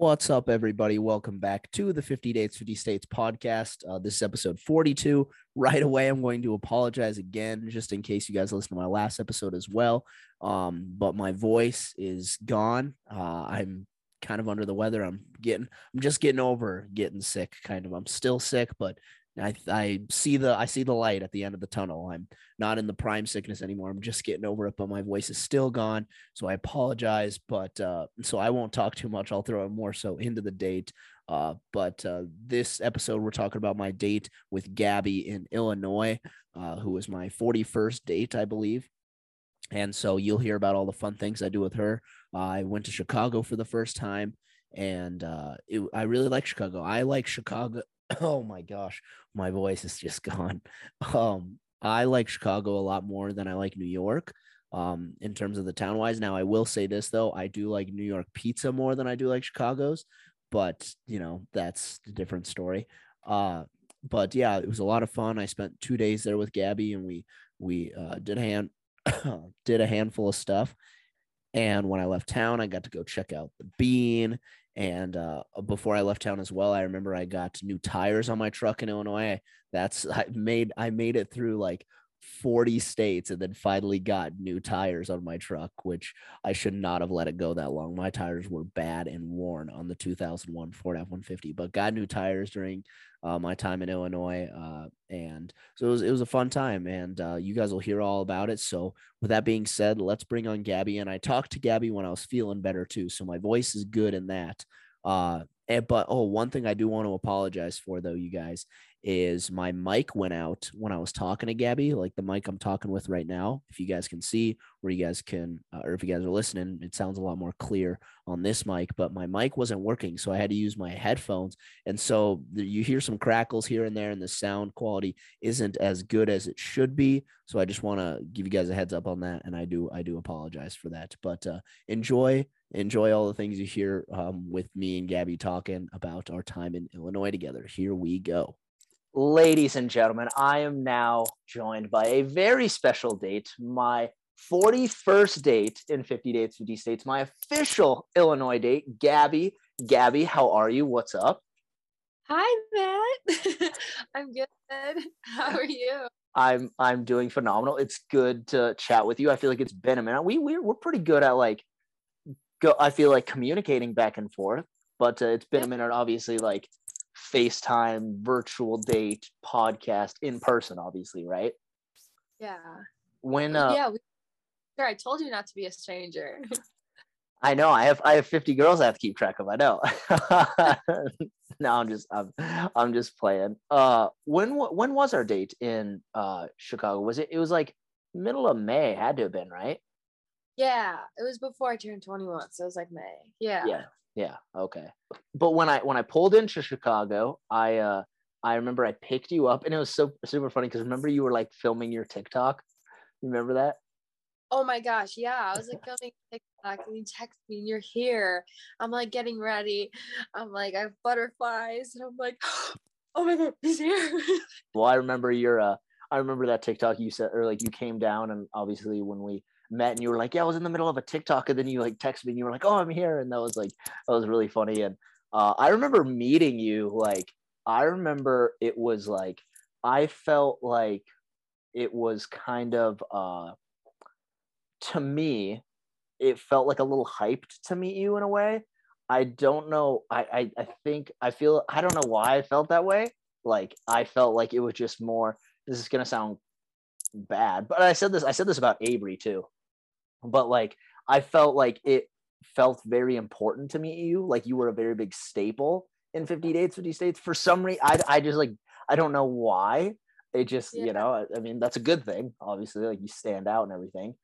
What's up, everybody? Welcome back to the 50 Dates, 50 States podcast. Uh, this is episode 42. Right away, I'm going to apologize again, just in case you guys listened to my last episode as well. Um, but my voice is gone. Uh, I'm kind of under the weather. I'm getting, I'm just getting over getting sick, kind of. I'm still sick, but I, I see the I see the light at the end of the tunnel. I'm not in the prime sickness anymore. I'm just getting over it, but my voice is still gone. So I apologize, but uh, so I won't talk too much. I'll throw it more so into the date. Uh, but uh, this episode, we're talking about my date with Gabi in Illinois, uh, who was my 41st date, I believe. And so you'll hear about all the fun things I do with her. I went to Chicago for the first time, and uh, it, I really like Chicago. I like Chicago oh my gosh, my voice is just gone. Um, I like Chicago a lot more than I like New York. Um, in terms of the town wise. Now, I will say this though, I do like New York pizza more than I do like Chicago's, but you know, that's a different story. Uh, but yeah, it was a lot of fun. I spent two days there with Gabi and we we uh, did a hand did a handful of stuff. And when I left town, I got to go check out the bean and uh, before I left town as well, I remember I got new tires on my truck in Illinois. That's I made I made it through like 40 states and then finally got new tires on my truck, which I should not have let it go that long. My tires were bad and worn on the 2001 Ford F 150, but got new tires during uh, my time in Illinois. Uh, and so it was, it was a fun time, and uh, you guys will hear all about it. So, with that being said, let's bring on Gabi. And I talked to Gabi when I was feeling better too. So, my voice is good in that. Uh, and, but oh, one thing I do want to apologize for though, you guys, is my mic went out when I was talking to Gabi, like the mic I'm talking with right now. If you guys can see, or you guys can, uh, or if you guys are listening, it sounds a lot more clear on this mic. But my mic wasn't working, so I had to use my headphones, and so you hear some crackles here and there, and the sound quality isn't as good as it should be. So I just want to give you guys a heads up on that, and I do I do apologize for that. But uh, enjoy enjoy all the things you hear um, with me and Gabi talking about our time in Illinois together. Here we go. Ladies and gentlemen, I am now joined by a very special date, my 41st date in 50 Dates, 50 States, my official Illinois date, Gabi. Gabi, how are you? What's up? Hi, Matt. I'm good. How are you? I'm I'm doing phenomenal. It's good to chat with you. I feel like it's been a minute. We we're, we're pretty good at like go. I feel like communicating back and forth, but uh, it's been a minute. Obviously, like FaceTime, virtual date, podcast, in person, obviously, right? Yeah. When uh yeah, we, sure, I told you not to be a stranger. I know I have I have 50 girls I have to keep track of. I know. no, I'm just I'm I'm just playing. Uh when when was our date in uh Chicago? Was it it was like middle of May, had to have been, right? Yeah, it was before I turned 21, so it was like May. Yeah. Yeah. Yeah. Okay. But when I when I pulled into Chicago, I uh I remember I picked you up and it was so super funny because remember you were like filming your TikTok. Remember that? Oh my gosh, yeah. I was like filming TikTok and you text me and you're here. I'm like getting ready. I'm like, I have butterflies. And I'm like, oh my god, he's here. well, I remember your uh I remember that TikTok you said or like you came down and obviously when we met and you were like, yeah, I was in the middle of a TikTok, and then you like texted me and you were like, oh, I'm here, and that was like that was really funny. And uh, I remember meeting you. Like I remember it was like I felt like it was kind of uh, to me, it felt like a little hyped to meet you in a way. I don't know. I, I I think I feel I don't know why I felt that way. Like I felt like it was just more. This is gonna sound bad, but I said this. I said this about Avery too but like I felt like it felt very important to meet you. Like you were a very big staple in 50 dates, 50 states. For some reason, I, I just like, I don't know why. It just, yeah. you know, I, I, mean, that's a good thing, obviously, like you stand out and everything.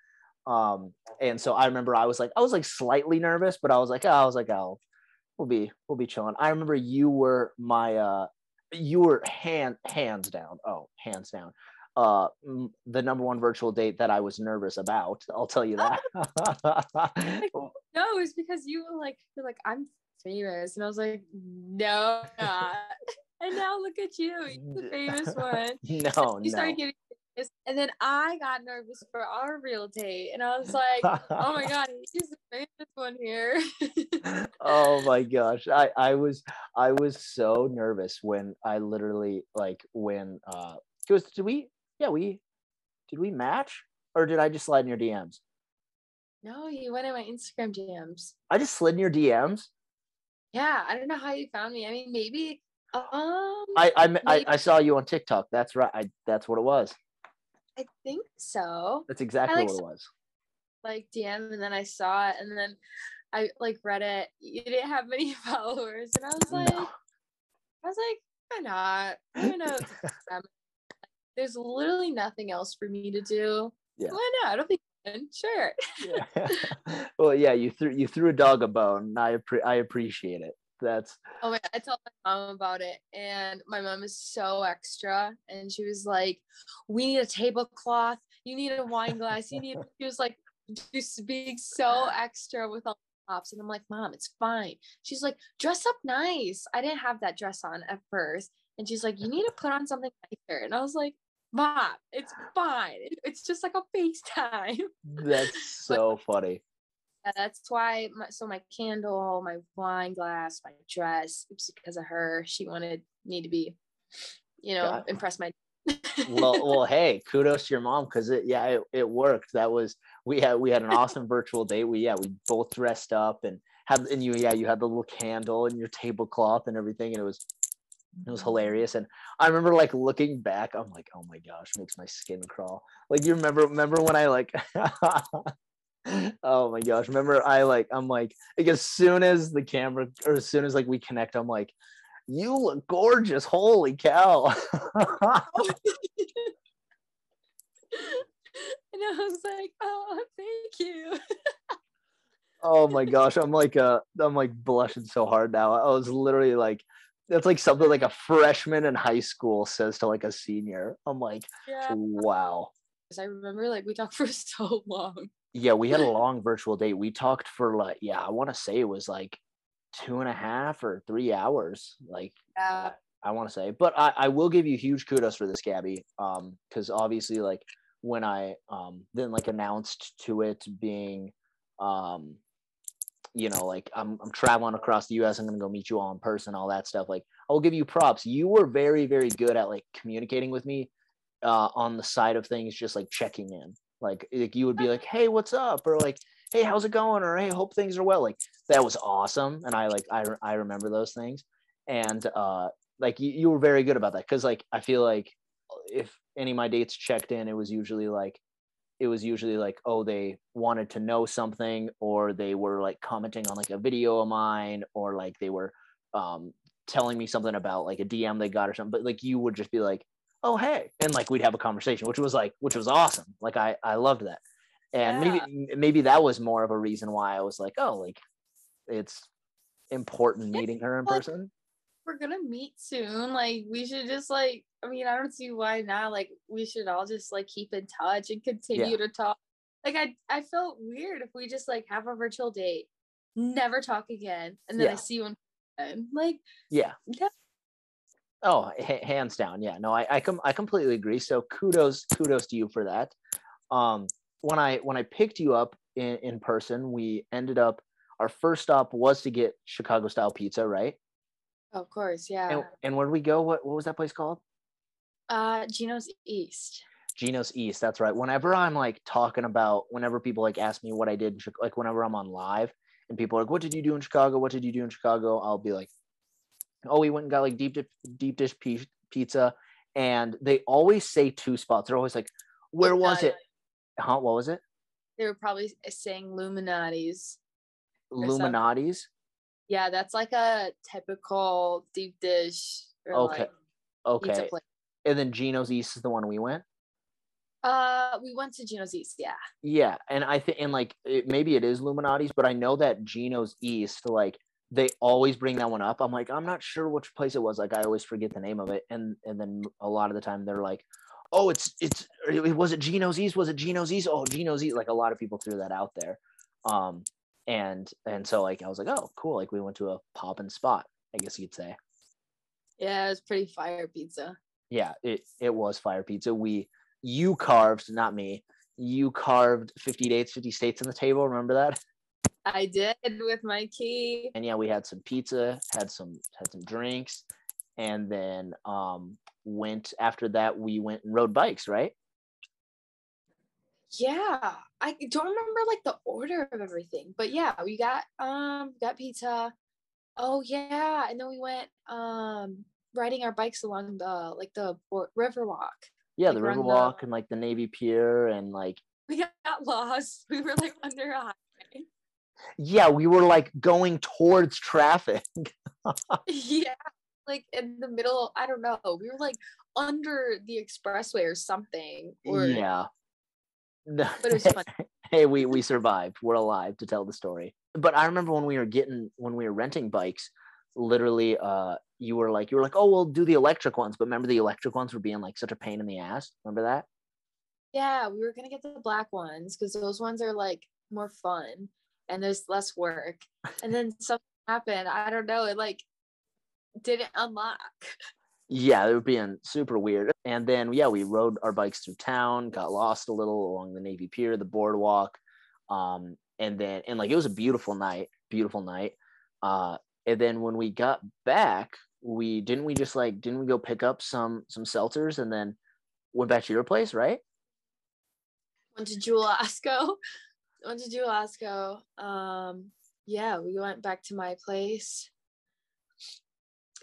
Um, and so I remember I was like, I was like slightly nervous, but I was like, oh, I was like, oh, we'll be, we'll be chilling. I remember you were my, uh, you were hand, hands down. Oh, hands down uh the number one virtual date that I was nervous about. I'll tell you that. no, it's because you were like you're like I'm famous, and I was like, no, not. and now look at you, You're the famous one. no, you no. started getting nervous. And then I got nervous for our real date. And I was like, oh my God, he's the famous one here. oh my gosh. I, I was I was so nervous when I literally like when uh because did we yeah, we did we match? Or did I just slide in your DMs? No, you went in my Instagram DMs. I just slid in your DMs. Yeah, I don't know how you found me. I mean, maybe um I I, I, I saw you on TikTok. That's right. I that's what it was. I think so. That's exactly like what it was. Like DM and then I saw it and then I like read it. You didn't have many followers. And I was like No. I was like, why not? I don't know. if it's them. There's literally nothing else for me to do. Yeah. Why not? I don't think sure. Yeah. well, yeah, you threw you threw a dog a bone. I appre- I appreciate it. That's Oh my I told my mom about it and my mom is so extra and she was like, We need a tablecloth, you need a wine glass, you need she was like just being so extra with all the props. And I'm like, Mom, it's fine. She's like, dress up nice. I didn't have that dress on at first. And she's like, You need to put on something nicer. And I was like, Mom, it's fine. It's just like a FaceTime. that's so funny. That's why my, so my candle my wine glass my dress it's because of her she wanted me to be you know Got- impress my well, well, hey, kudos to your mom because it, yeah, it, it worked. That was we had we had an awesome virtual date. We yeah, we both dressed up and had and you yeah, you had the little candle and your tablecloth and everything, and it was it was hilarious. And I remember like looking back, I'm like, oh my gosh, makes my skin crawl. Like you remember remember when I like. oh my gosh remember i like i'm like like as soon as the camera or as soon as like we connect i'm like you look gorgeous holy cow and i was like oh thank you Oh my gosh, I'm like uh I'm like blushing so hard now. I was literally like that's like something like a freshman in high school says to like a senior. I'm like, yeah wow. i remember like we talked for so long Yeah, we had a long virtual date. We talked for like, yeah, I want to say it was like two and a half or three hours. Like yeah I want to say, but I, I will give you huge kudos for this, Gabi. Um, because obviously, like when I um then like announced to it being, um, you know, like I'm I'm traveling across the U.S. I'm gonna go meet you all in person, all that stuff. Like I'll give you props. You were very very good at like communicating with me, uh, on the side of things, just like checking in. Like like you would be like, hey, what's up, or like, hey, how's it going, or hey, hope things are well. Like that was awesome, and I like I I remember those things, and uh like you, you were very good about that because like i feel like if any of my dates checked in it was usually like it was usually like oh they wanted to know something or they were like commenting on like a video of mine or like they were um telling me something about like a dm they got or something. But like you would just be like oh hey and like we'd have a conversation which was like which was awesome. Like i i loved that. And maybe maybe that was more of a reason why i was like oh like it's important meeting her in person we're gonna meet soon like we should just like i mean i don't see why not like we should all just like keep in touch and continue to talk like i i felt weird if we just like have a virtual date never talk again and then Yeah. i see you in person. like yeah yeah Oh, ha- hands down. Yeah. No, I I, com- I completely agree. So kudos kudos to you for that. Um when I when I picked you up in, in person, we ended up our first stop was to get Chicago style pizza, right? Of course yeah And, and where did we go? What what was that place called? uh Gino's east Gino's East. That's right. Whenever I'm like talking about, whenever people like ask me what I did in Chicago, like whenever I'm on live and people are like, "What did you do in Chicago? What did you do in Chicago?" I'll be like, "Oh, we went and got like deep dip, deep dish pi- pizza," and they always say two spots. They're always like, "Where was it?" Huh? What was it? they were probably saying Lou Malnati's something. Yeah that's like a typical deep dish or Okay. like Okay. And then Gino's East is the one we went. uh we went to gino's east yeah Yeah, and I think and like it, maybe it is Lou Malnati's, but I know that Gino's East, like they always bring that one up. I'm like, I'm not sure which place it was. Like I always forget the name of it, and and then a lot of the time they're like, oh, it's it's it- was it Gino's East? Was it Gino's East? Oh, Gino's East. Like a lot of people threw that out there, um, and and so like I was like, oh, cool. Like we went to a poppin' spot, I guess you'd say. yeah it was pretty fire pizza yeah it it was fire pizza we you carved, not me. You carved 50 dates, 50 states on the table. Remember that? I did with my key. And yeah, we had some pizza, had some had some drinks, and then um went after that we went and rode bikes, right? Yeah, I don't remember like the order of everything, but yeah, we got um got pizza. Oh yeah, and then we went um riding our bikes along the like the river walk. Yeah, like the river walk the... and like the Navy Pier and like we got lost. We were like under a highway. Yeah, we were like going towards traffic. yeah, like in the middle. I don't know. We were like under the expressway or something. Or yeah, but it was fun. hey, we we survived. We're alive to tell the story. But I remember when we were getting when we were renting bikes, literally uh you were like you were like, "Oh, we'll do the electric ones." But remember the electric ones were being like such a pain in the ass. Remember that? Yeah, we were going to get the black ones cuz those ones are like more fun and there's less work. And then something happened. I don't know. It like didn't unlock. Yeah, they were being super weird. And then yeah, we rode our bikes through town, got lost a little along the Navy Pier, the boardwalk. Um, and then and like it was a beautiful night, beautiful night. Uh, and then when we got back, we didn't we just like didn't we go pick up some some seltzers and then went back to your place, right? Went to Jewel. Went to Jewel. Um, yeah, we went back to my place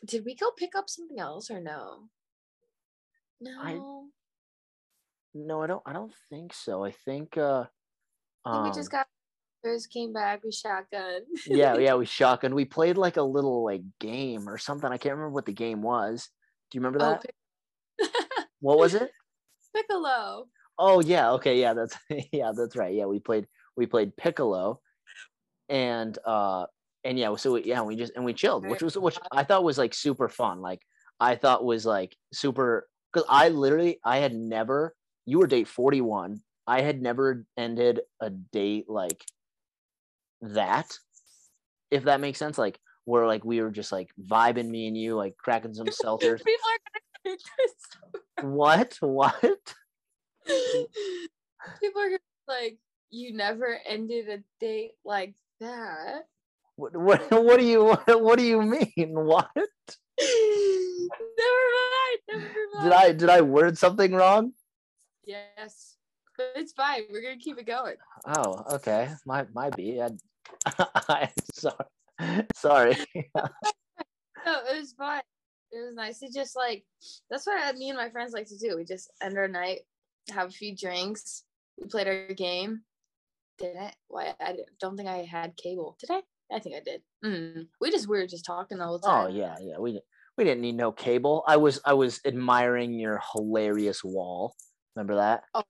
did we go pick up something else or no? No. I, no, I don't. I don't think so. I think. uh I think um, we just um got. Came back. We shotgun. yeah, yeah, we shotgun. We played like a little like game or something. I can't remember what the game was. Do you remember oh, that? Oh, what was it? Piccolo. Oh yeah. Okay. Yeah. That's yeah. That's right. Yeah. We played. We played Piccolo, and uh and yeah, so we, yeah, we just and we chilled, which was which I thought was like super fun. Like I thought was like super because I literally I had never. You were date forty one. I had never ended a date like that, if that makes sense. Like where like we were just like vibing, me and you, like cracking some seltzers. People are gonna this. What? What? People are like, you never ended a date like that. What, what, what do you what do you mean? What? Never mind. Never mind. Did I did I word something wrong? Yes, but it's fine. We're gonna keep it going. Oh, okay. Might might be. I, I sorry. Sorry. no, it was fine. It was nice to just like. That's what uh, me and my friends like to do. We just end our night, have a few drinks. We played our game. Did I? Why? I don't think I had cable. Did I? I think I did. Mm. We just we were just talking the whole oh, time. Oh yeah, yeah. We we didn't need no cable. I was I was admiring your hilarious wall. Remember that? Oh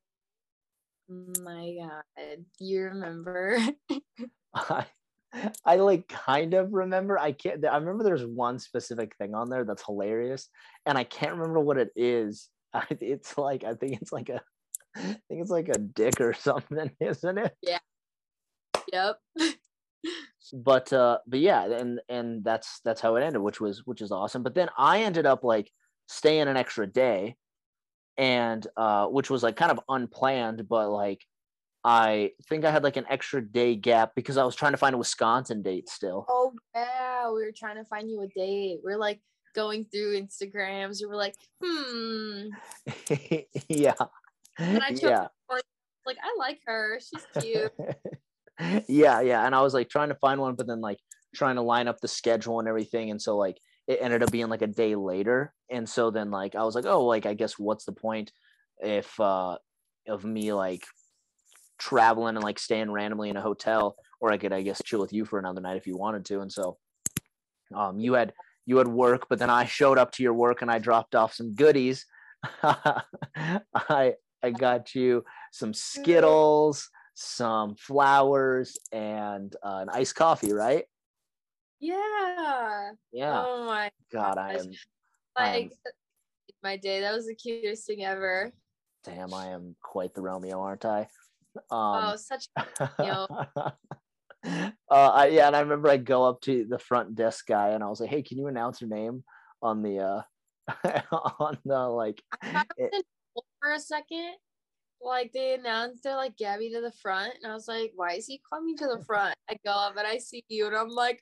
my god, Do you remember? I I like kind of remember. I can't. I remember there's one specific thing on there that's hilarious, and I can't remember what it is. It's like I think it's like a, I think it's like a dick or something, isn't it? Yeah. Yep but uh but yeah and and that's that's how it ended which was which is awesome. But then i ended up like staying an extra day and uh which was like kind of unplanned but like i think i had like an extra day gap because i was trying to find a wisconsin date still. Oh yeah we were trying to find you a date. We are like going through instagrams. We were like hmm. Yeah. And i chose yeah. like i like her. She's cute yeah, yeah. And I was like trying to find one, but then like trying to line up the schedule and everything. And so like it ended up being like a day later. And so then like I was like, oh, like I guess what's the point if uh of me like traveling and like staying randomly in a hotel, or I could I guess chill with you for another night if you wanted to. And so um you had you had work, but then I showed up to your work and I dropped off some goodies. I I got you some Skittles some flowers and uh, an iced coffee, right? Yeah. Yeah. Oh my God, I am like I am, my day. That was the cutest thing ever. Damn, I am quite the Romeo, aren't I? Um, oh, such you know. uh, I, yeah, and I remember I go up to the front desk guy and I was like, "Hey, can you announce your name on the uh on the like?" for a second. Like they announced they're like Gabi to the front, and I was like, why is he coming to the front? I go up and I see you, and I'm like,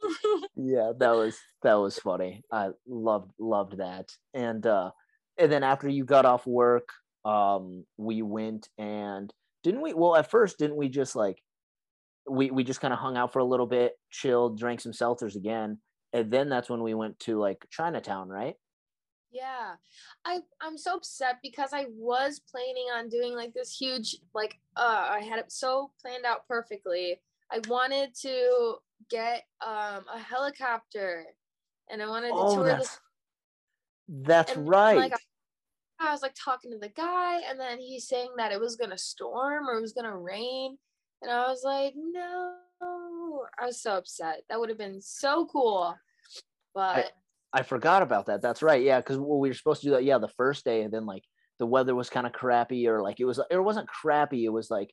yeah, that was that was funny. I loved loved that. And uh and then after you got off work, um we went and didn't we well at first didn't we just like we we just kind of hung out for a little bit, chilled, drank some seltzers again, and then that's when we went to like Chinatown, right? Yeah. I I'm so upset because I was planning on doing like this huge like uh I had it so planned out perfectly. I wanted to get um a helicopter and I wanted to Oh, tour that's the that's and, right. like, I was like talking to the guy and then he's saying that it was gonna storm or it was gonna rain. And I was like, no. I was so upset. That would have been so cool. But I forgot about that. That's right. Yeah, because well, we were supposed to do that. Yeah, the first day, and then like the weather was kind of crappy, or like it was. It wasn't crappy. It was like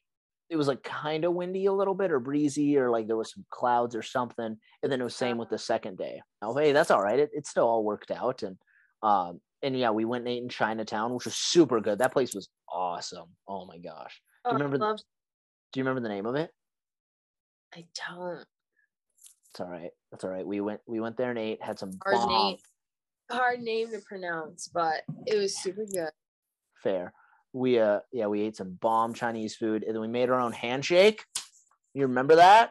it was like kind of windy a little bit, or breezy, or like there was some clouds or something. And then it was same with the second day. Oh, hey, that's all right. It, it still all worked out, and um, and yeah, we went and ate in Chinatown, which was super good. That place was awesome. Oh my gosh. oh, I remember the- loved Do you remember the name of it? I don't It's all right. That's all right. We went we went there and ate, had some hard bomb name hard name to pronounce, but it was super good. fair. We uh yeah, we ate some bomb Chinese food and then we made our own handshake. You remember that?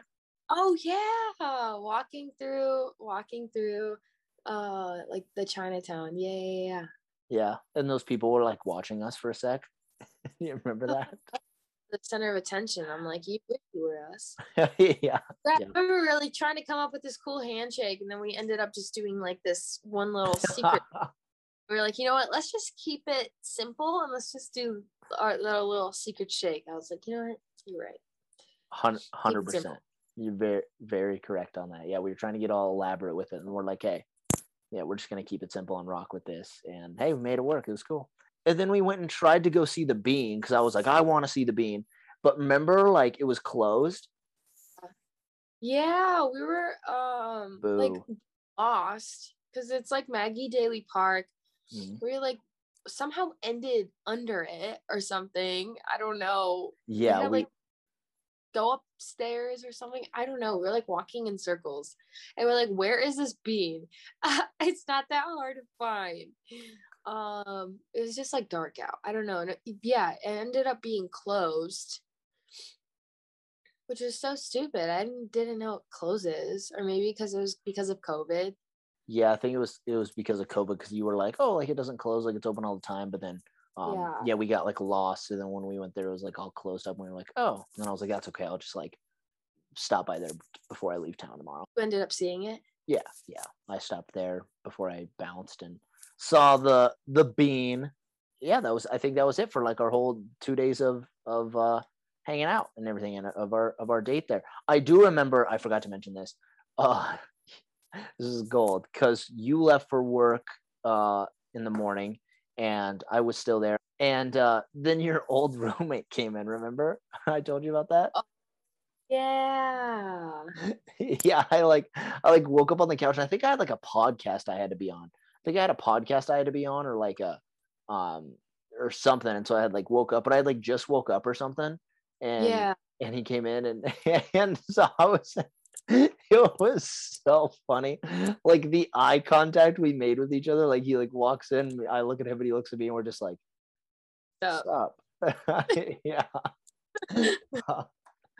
Oh yeah, walking through, walking through, uh, like the Chinatown. Yeah, yeah, yeah. Yeah. And those people were like watching us for a sec. you remember that? The center of attention. I'm like, you wish you were us. yeah. Yeah, Yeah. we were really trying to come up with this cool handshake, and then we ended up just doing like this one little secret. we were like, you know what? Let's just keep it simple and let's just do our, our little secret shake. I was like, you know what? You're right. Hundred Keep it simple. percent. You're very very correct on that. Yeah, we were trying to get all elaborate with it, and we're like, hey, yeah, we're just gonna keep it simple and rock with this. And hey, we made it work. It was cool. And then we went and tried to go see the bean because I was like, I want to see the bean. But remember, like it was closed. Yeah, we were um like lost because it's like Maggie Daley Park. Mhm. We like somehow ended under it or something. I don't know. Yeah, had, we, like go upstairs or something. I don't know. We're like walking in circles, and we're like, "Where is this bean?" it's not that hard to find. Um, it was just like dark out. I don't know. And it- yeah, it ended up being closed, which is so stupid. I didn't, didn't know it closes, or maybe because it was because of COVID. yeah, I think it was it was because of COVID because you were like, oh, like it doesn't close, like it's open all the time. But then, um, Yeah. yeah, we got like lost. And then when we went there, it was like all closed up. And we were like, oh, and then I was like, that's okay. I'll just like stop by there before I leave town tomorrow. You ended up seeing it. Yeah, yeah. I stopped there before I bounced and saw the the bean. Yeah, that was I think that was it for like our whole two days of of uh hanging out and everything and of our of our date there. I do remember I forgot to mention this. Uh this is gold because you left for work uh in the morning and I was still there. And uh then your old roommate came in, remember? I told you about that? Yeah. yeah, I like I like woke up on the couch and I think I had like a podcast I had to be on. I think I had a podcast I had to be on or like a um or something. And so I had like woke up, but I had like just woke up or something. And yeah. and he came in and and so I was it was so funny. Like the eye contact we made with each other. Like he like walks in, I look at him and he looks at me and we're just like, So, stop. yeah.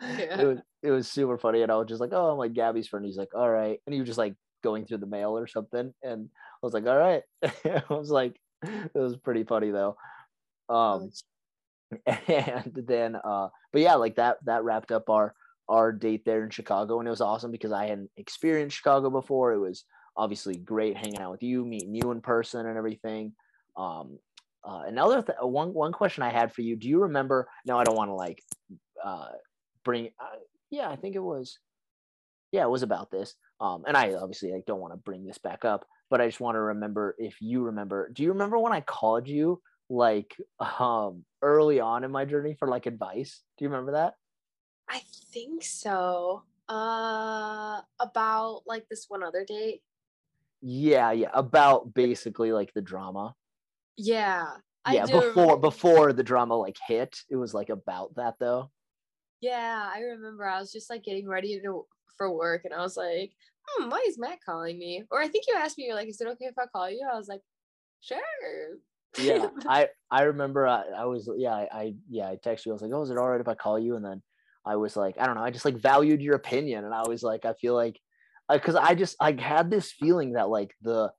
Yeah. It was it was super funny, and I was just like, "Oh, I'm like Gabi's friend." He's like, "All right," and he was just like going through the mail or something, and I was like, "All right." I was like, it was pretty funny though. Um, and then, uh, but yeah, like that that wrapped up our our date there in Chicago, and it was awesome because I hadn't experienced Chicago before. It was obviously great hanging out with you, meeting you in person, and everything. Um, uh, another th- one one question I had for you: Do you remember? No, I don't want to like uh, bring. Uh, yeah, I think it was. Yeah, it was about this. Um, and I obviously like don't want to bring this back up, but I just want to remember if you remember. Do you remember when I called you like um early on in my journey for like advice? Do you remember that? I think so. Uh, about like this one other date. Yeah, yeah, about basically like the drama. Yeah. Yeah, before remember- before the drama like hit, it was like about that though. Yeah, I remember I was just like getting ready to for work and I was like, hmm, why is Matt calling me? Or I think you asked me, you're like, is it okay if I call you? I was like, sure. Yeah, I I remember I, I was yeah I, I yeah I texted you I was like oh is it all right if I call you and then I was like I don't know I just like valued your opinion and I was like I feel like because I just I had this feeling that like the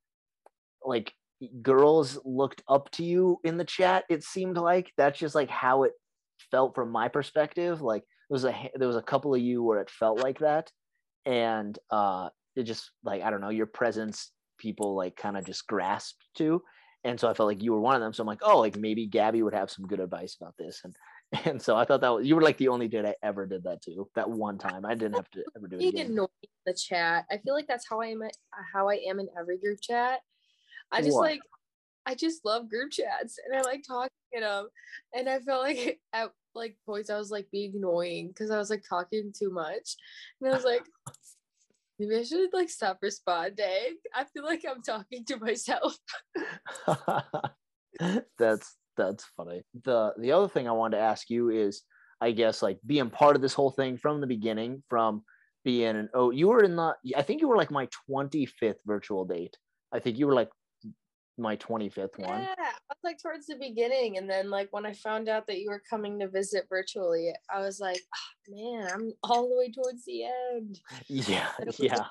like girls looked up to you in the chat it seemed like that's just like how it felt from my perspective like there was a there was a couple of you where it felt like that and uh it just like I don't know your presence people like kind of just grasped to and so I felt like you were one of them. So I'm like, oh, like maybe Gabi would have some good advice about this, and and so I thought that was, you were like the only date I ever did that to. That one time, I didn't have to ever do it again. annoying in the chat. I feel like that's how I am at, how I am in every group chat. I just What? like I just love group chats and I like talking in them. And I felt like at like points I was like being annoying because I was like talking too much. And I was like, maybe I should like stop responding. I feel like I'm talking to myself. that's that's funny. The the other thing I wanted to ask you is, I guess like being part of this whole thing from the beginning, from being an oh, you were in the I think you were like my 25th virtual date. I think you were like my 25th one. Yeah, I was like towards the beginning, and then like when I found out that you were coming to visit virtually, I was like, oh, man, I'm all the way towards the end. Yeah, yeah.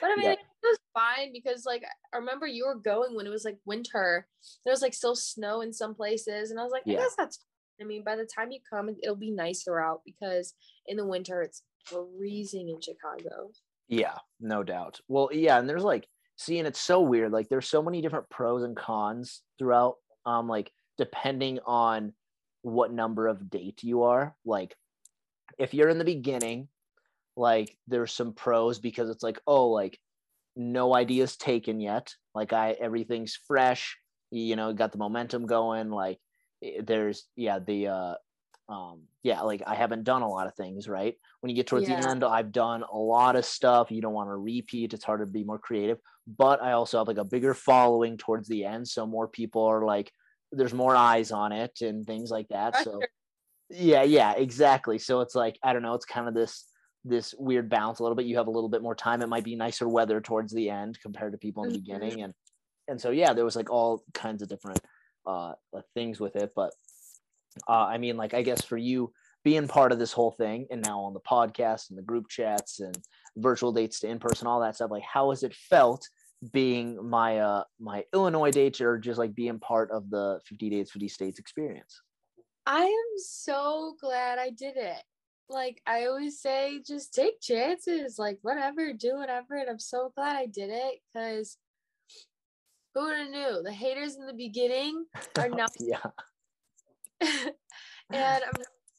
But I mean, Yeah. it was fine because like I remember you were going when it was like winter. There was like still snow in some places, and I was like, Yeah. I guess that's. fine. I mean, by the time you come, it- it'll be nicer out because in the winter it's freezing in Chicago. Yeah, no doubt. Well, yeah, and there's like seeing it's so weird. Like there's so many different pros and cons throughout. Um, like depending on what number of date you are. Like if you're in the beginning, like there's some pros because it's like, oh, like no ideas taken yet. Like I everything's fresh, you know, got the momentum going. Like eh, there's yeah, the uh um yeah, like I haven't done a lot of things, right? When you get towards the end, I've done a lot of stuff. You don't want to repeat, it's hard to be more creative. But I also have like a bigger following towards the end. So more people are like there's more eyes on it and things like that. So yeah yeah exactly so it's like i don't know it's kind of this this weird balance a little bit you have a little bit more time it might be nicer weather towards the end compared to people in the Mhm. beginning and and so yeah there was like all kinds of different uh, things with it but uh i mean like i guess for you being part of this whole thing and now on the podcast and the group chats and virtual dates to in person all that stuff like how has it felt being my uh my illinois dates or just like being part of the 50 dates 50 states experience I am so glad I did it. Like I always say, just take chances, like whatever, do whatever. And I'm so glad I did it because who would have knew? The haters in the beginning are not yeah and I'm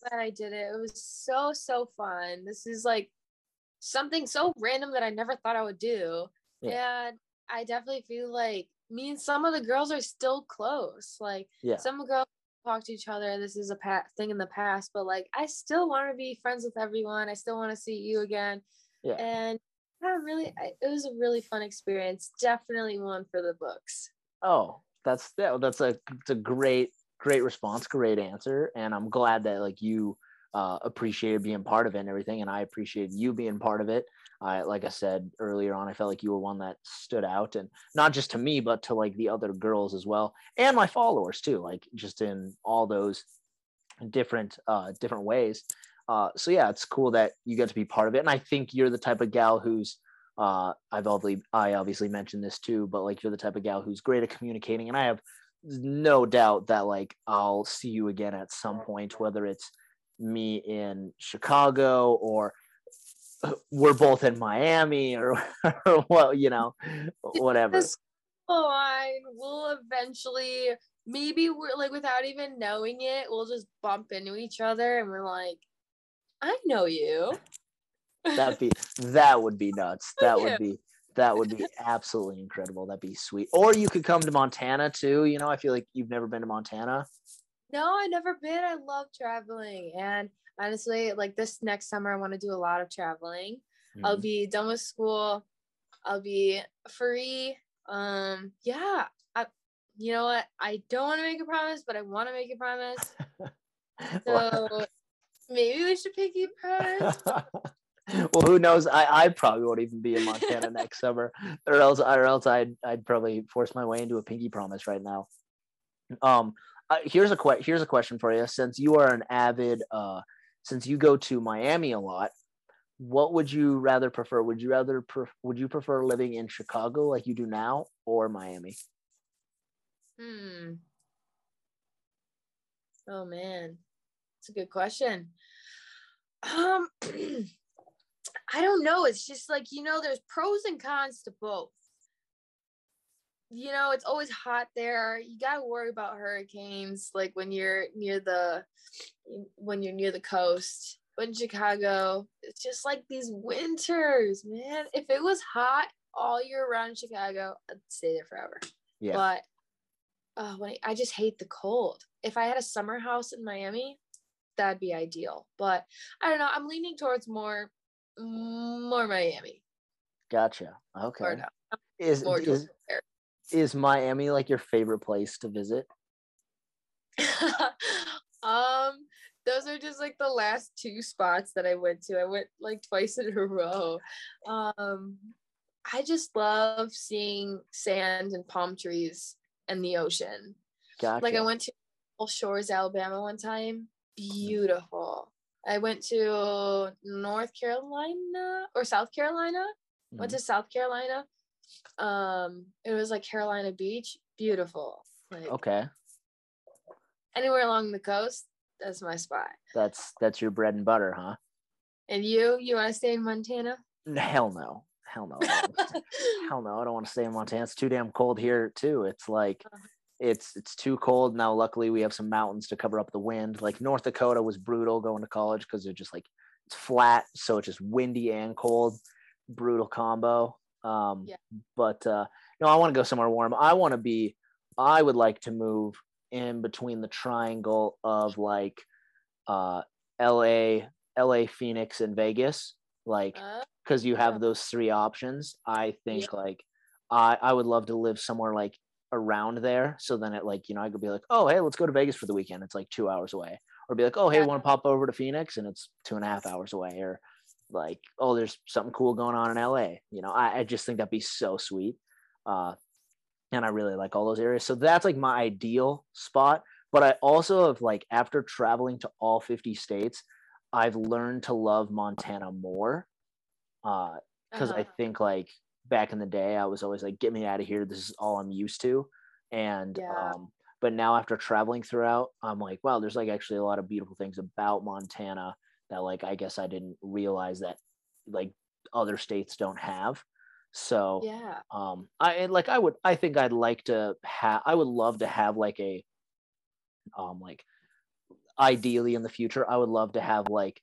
glad I did it. It was so so fun. This is like something so random that I never thought I would do. And I definitely feel like me and some of the girls are still close. Like Yeah. some girls talk to each other. This is a pa- thing in the past, but like I still want to be friends with everyone. I still want to see you again. Yeah. And yeah, really, I, it was a really fun experience. Definitely one for the books. Oh, that's that, that's a it's a great great response, great answer, and I'm glad that like you uh, appreciated being part of it and everything, and I appreciated you being part of it. I like I said earlier on, I felt like you were one that stood out, and not just to me, but to like the other girls as well, and my followers too, like just in all those different uh different ways. Uh, so yeah, it's cool that you get to be part of it, and I think you're the type of gal who's uh, I've obviously I obviously mentioned this too, but like you're the type of gal who's great at communicating, and I have no doubt that like I'll see you again at some point, whether it's me in Chicago or we're both in Miami or, or well, you know, whatever. This line will eventually, maybe we're like without even knowing it, we'll just bump into each other and we're like, I know you. That'd be that would be nuts. That would be that would be absolutely incredible. That'd be sweet. Or you could come to Montana too. You know, I feel like you've never been to Montana. No, I never been. I love traveling. And honestly, like this next summer, I want to do a lot of traveling. I'll Mhm. be done with school. I'll be free. Um, yeah. I, you know what? I don't want to make a promise, but I want to make a promise. So maybe we should pick a promise. well, who knows? I, I probably won't even be in Montana next summer, or else, or else I'd I'd probably force my way into a pinky promise right now. Um, uh, here's a que- here's a question for you. Since you are an avid, uh, since you go to Miami a lot, what would you rather prefer? Would you rather pref- would you prefer living in Chicago like you do now or Miami? Hmm. Oh man, it's a good question. Um, I don't know. It's just like you know, there's pros and cons to both. You know, it's always hot there. You gotta worry about hurricanes, like when you're near the when you're near the coast. But in Chicago, it's just like these winters, man. If it was hot all year round in Chicago, I'd stay there forever. Yeah. But uh, when I, I just hate the cold. If I had a summer house in Miami, that'd be ideal. But I don't know. I'm leaning towards more, more Miami. Gotcha. Or Okay. no, Is more is is Miami like your favorite place to visit? um, those are just like the last two spots that I went to. I went like twice in a row. Um, I just love seeing sand and palm trees and the ocean. Gotcha. Like I went to Shores, Alabama one time. Beautiful. I went to North Carolina or South Carolina. Went Mhm. to South Carolina. Um, it was like Carolina Beach. Beautiful. Like Okay. anywhere along the coast, that's my spot. That's that's your bread and butter, huh? And you, you want to stay in Montana? Hell no. Hell no. I don't wanna stay- Hell no. I don't want to stay in Montana. It's too damn cold here too. It's like Uh-huh. It's it's too cold now. Luckily, we have some mountains to cover up the wind. Like North Dakota was brutal going to college because they're just like it's flat, so it's just windy and cold. Brutal combo. Um, Yeah. But uh, no, I want to go somewhere warm. I want to be. I would like to move in between the triangle of like uh, L.A., L.A., Phoenix, and Vegas. Like because you have Yeah. those three options. I think like I I would love to live somewhere like around there. So then it like you know I could be like, oh hey, let's go to Vegas for the weekend. It's like two hours away, or be like, oh hey, Yeah. want to pop over to Phoenix and it's two and a half hours away, or like oh there's something cool going on in LA. You know I, I just think that'd be so sweet. Uh, and I really like all those areas. So that's like my ideal spot. But I also have like after traveling to all 50 states, I've learned to love Montana more. Uh, because I uh-huh. think like back in the day, I was always like, "Get me out of here! This is all I'm used to." And Yeah. um, but now after traveling throughout, I'm like, wow, there's like actually a lot of beautiful things about Montana that like I guess I didn't realize that like other states don't have. So yeah. um, I like I would I think I'd like to have I would love to have like a um like ideally in the future I would love to have like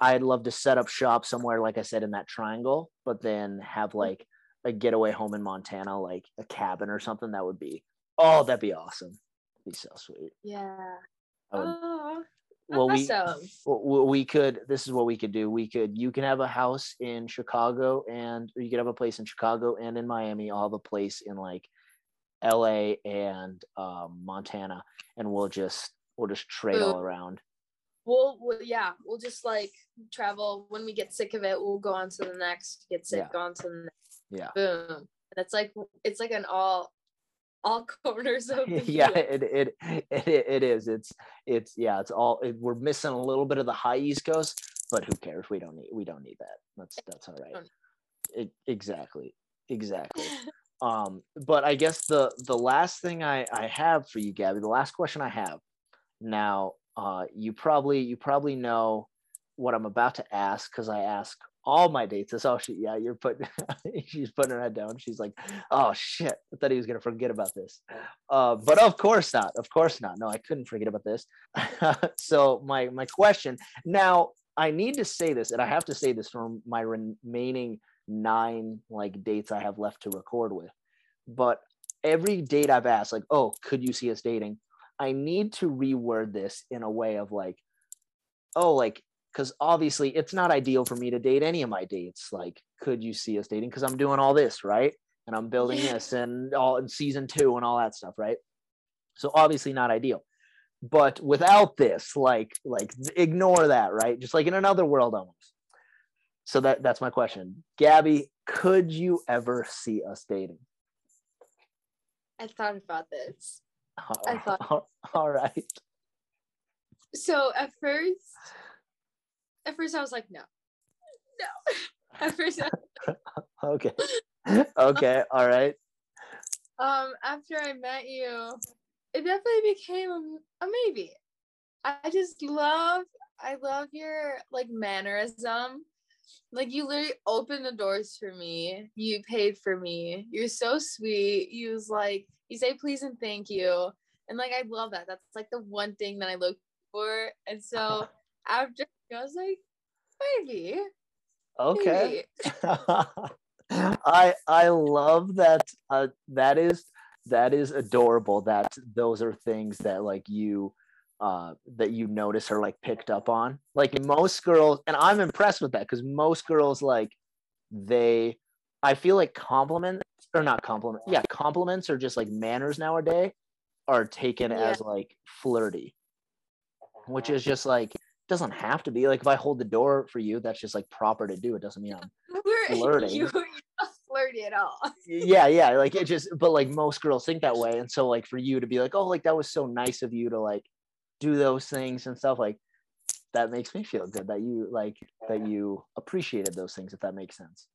I'd love to set up shop somewhere like I said in that triangle but then have like a getaway home in Montana like a cabin or something that would be oh that'd be awesome. Be so sweet. Yeah. Would, Oh, well we awesome. w- w- we could this is what we could do. We could you can have a house in chicago and or you could have a place in chicago and in miami i'll have a place in like la and um, montana and we'll just we'll just trade all around We'll, we'll, yeah, we'll just like travel. When we get sick of it, we'll go on to the next. Get sick, Yeah. go on to the next. yeah Boom. That's like it's like an all, all corners of the yeah it, it it it is it's it's yeah it's all it, we're missing a little bit of the high east coast but who cares we don't need we don't need that that's that's all right it, exactly exactly um but i guess the the last thing i i have for you gabi the last question i have now uh you probably you probably know what i'm about to ask because i ask all my dates. This oh she yeah you're putting she's putting her head down. She's like oh shit. I thought he was gonna forget about this. Uh but of course not. Of course not. No i couldn't forget about this. So my my question now i need to say this and i have to say this for my remaining nine like dates I have left to record with. But every date I've asked, like, oh, could you see us dating? I need to reword this in a way of like, oh, like, because obviously it's not ideal for me to date any of my dates. Like, could you see us dating? Because I'm doing all this, right? and I'm building this and all in season two and all that stuff, right? So obviously not ideal. But without this, like like ignore that, right? Just like in another world almost. So that that's my question. Gabi, could you ever see us dating? I thought about this. I thought- all right. So at first, at first I was like, no, no. At first, I- Okay. Okay. All right. um, after I met you, it definitely became a, a maybe. I just love, I love your like mannerism. Like you literally opened the doors for me. You paid for me. You're so sweet. You was like, you say please and thank you. And like I love that. That's like the one thing that I look for. And so after I was like, maybe. Okay. maybe. I I love that. Uh, that is that is adorable. That those are things that like you uh that you notice or like picked up on. Like most girls, and I'm impressed with that because most girls like they. I feel like compliments or not compliments, Yeah, compliments are just like manners nowadays are taken Yeah. as like flirty, which is just like doesn't have to be like if I hold the door for you, that's just like proper to do. It doesn't mean I'm We're- Flirting. You, you're not flirty at all. yeah yeah like it just but like most girls think that way and so like for you to be like oh like that was so nice of you to like do those things and stuff like that makes me feel good that you like that you appreciated those things if that makes sense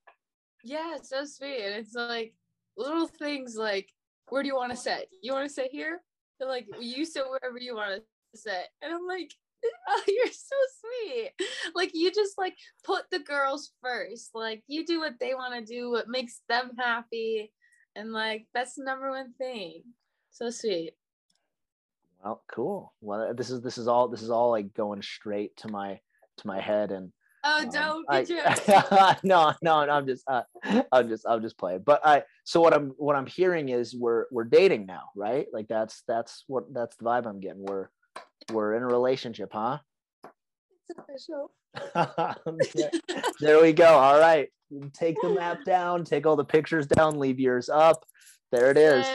Yeah, it's so sweet. And it's like little things like, where do you want to sit? You want to sit here? They're like, you sit wherever you want to sit. And I'm like, oh, you're so sweet. Like you just like put the girls first. Like you do what they want to do, what makes them happy. And like that's the number one thing. So sweet. Well cool well this is this is all this is all like going straight to my to my head and Oh, Um, don't I- get your no, no, no, I'm just, uh, I'm just, I'm just playing. But I, so what I'm, what I'm hearing is we're, we're dating now, right? Like that's, that's what, that's the vibe I'm getting. We're, we're in a relationship, huh? It's official. there, there we go. All right, take the map down, take all the pictures down, leave yours up. There it is.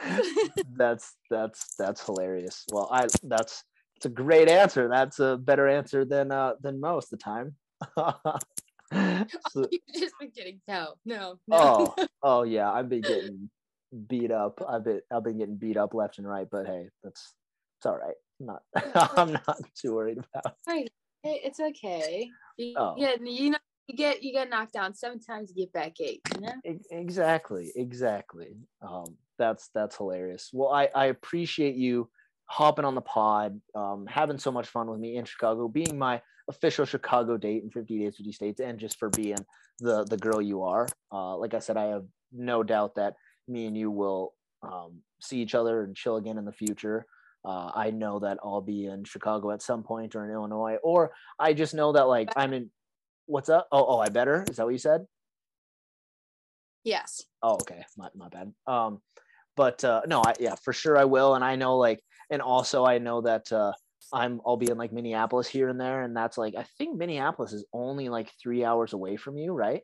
That's that's that's hilarious. Well, I that's it's a great answer. That's a better answer than uh than most the time. So- You've just been kidding. No, no, no. oh, oh yeah, I've been getting beat up. I've been I've been getting beat up left and right, but hey, that's it's all right. I'm not I'm not too worried about. Right. Hey, it's okay. You Oh. get you know you get you get knocked down seven times, you get back eight. You know. Exactly, exactly. Um, that's that's hilarious. Well, I I appreciate you hopping on the pod, um, having so much fun with me in Chicago, being my official Chicago date in 50 Dates, 50 States, and just for being the the girl you are. Uh, like I said, I have no doubt that me and you will um, see each other and chill again in the future. Uh, I know that I'll be in Chicago at some point or in Illinois, or I just know that like I'm in. What's up? Oh, oh, I better. Is that what you said? Yes. Oh, okay. My, my bad. Um, but uh, no, I yeah, for sure I will. And I know like, and also I know that uh, I'm I'll be in like Minneapolis here and there, and that's like I think Minneapolis is only like three hours away from you, right?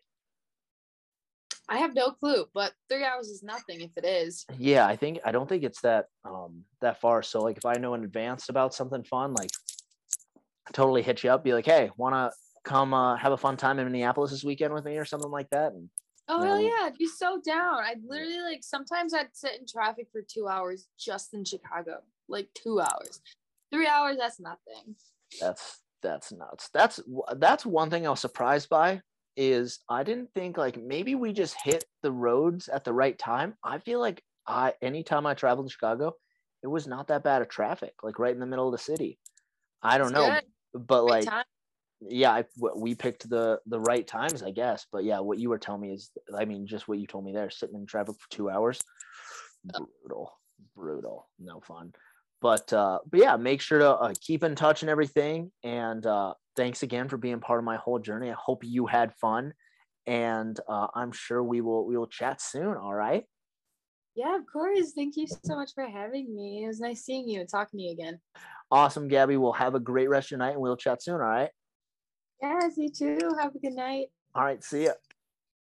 I have no clue, but three hours is nothing if it is. Yeah, I think I don't think it's that um that far. So like if I know in advance about something fun, like totally hit you up, be like, hey, wanna come uh, have a fun time in Minneapolis this weekend with me or something like that? And Oh hell yeah, I'd be so down. I'd literally like sometimes I'd sit in traffic for two hours just in Chicago. Like two hours. Three hours, that's nothing. That's that's nuts. That's that's one thing I was surprised by is I didn't think like maybe we just hit the roads at the right time. I feel like I anytime I traveled in Chicago, it was not that bad of traffic, like right in the middle of the city. I don't It's know, good. but Great like time. Yeah, I, w- we picked the the right times, I guess. But yeah, what you were telling me is, I mean, just what you told me there, sitting in traffic for two hours, brutal, brutal, no fun. But uh, but yeah, make sure to uh, keep in touch and everything. And uh, thanks again for being part of my whole journey. I hope you had fun, and uh, I'm sure we will we will chat soon. All right. Yeah, of course. Thank you so much for having me. It was nice seeing you and talking to you again. Awesome, Gabi. We'll have a great rest of your night, and we'll chat soon. All right. Yes, you too. Have a good night. All right. See ya.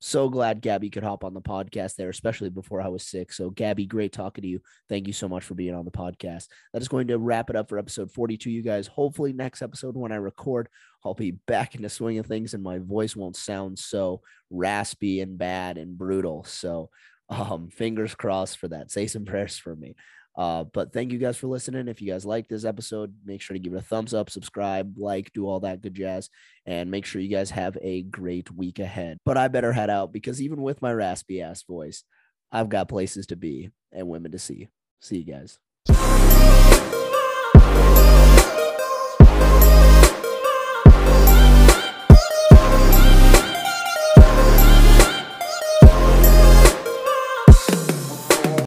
so glad Gabi could hop on the podcast there, especially before I was sick. So, Gabi, great talking to you. Thank you so much for being on the podcast. That is going to wrap it up for episode 42, you guys. Hopefully, next episode, when I record, I'll be back in the swing of things and my voice won't sound so raspy and bad and brutal. So, um, fingers crossed for that. Say some prayers for me. Uh, but thank you guys for listening. If you guys like this episode, make sure to give it a thumbs up, subscribe, like, do all that good jazz, and make sure you guys have a great week ahead. But I better head out because even with my raspy ass voice, I've got places to be and women to see. See you guys.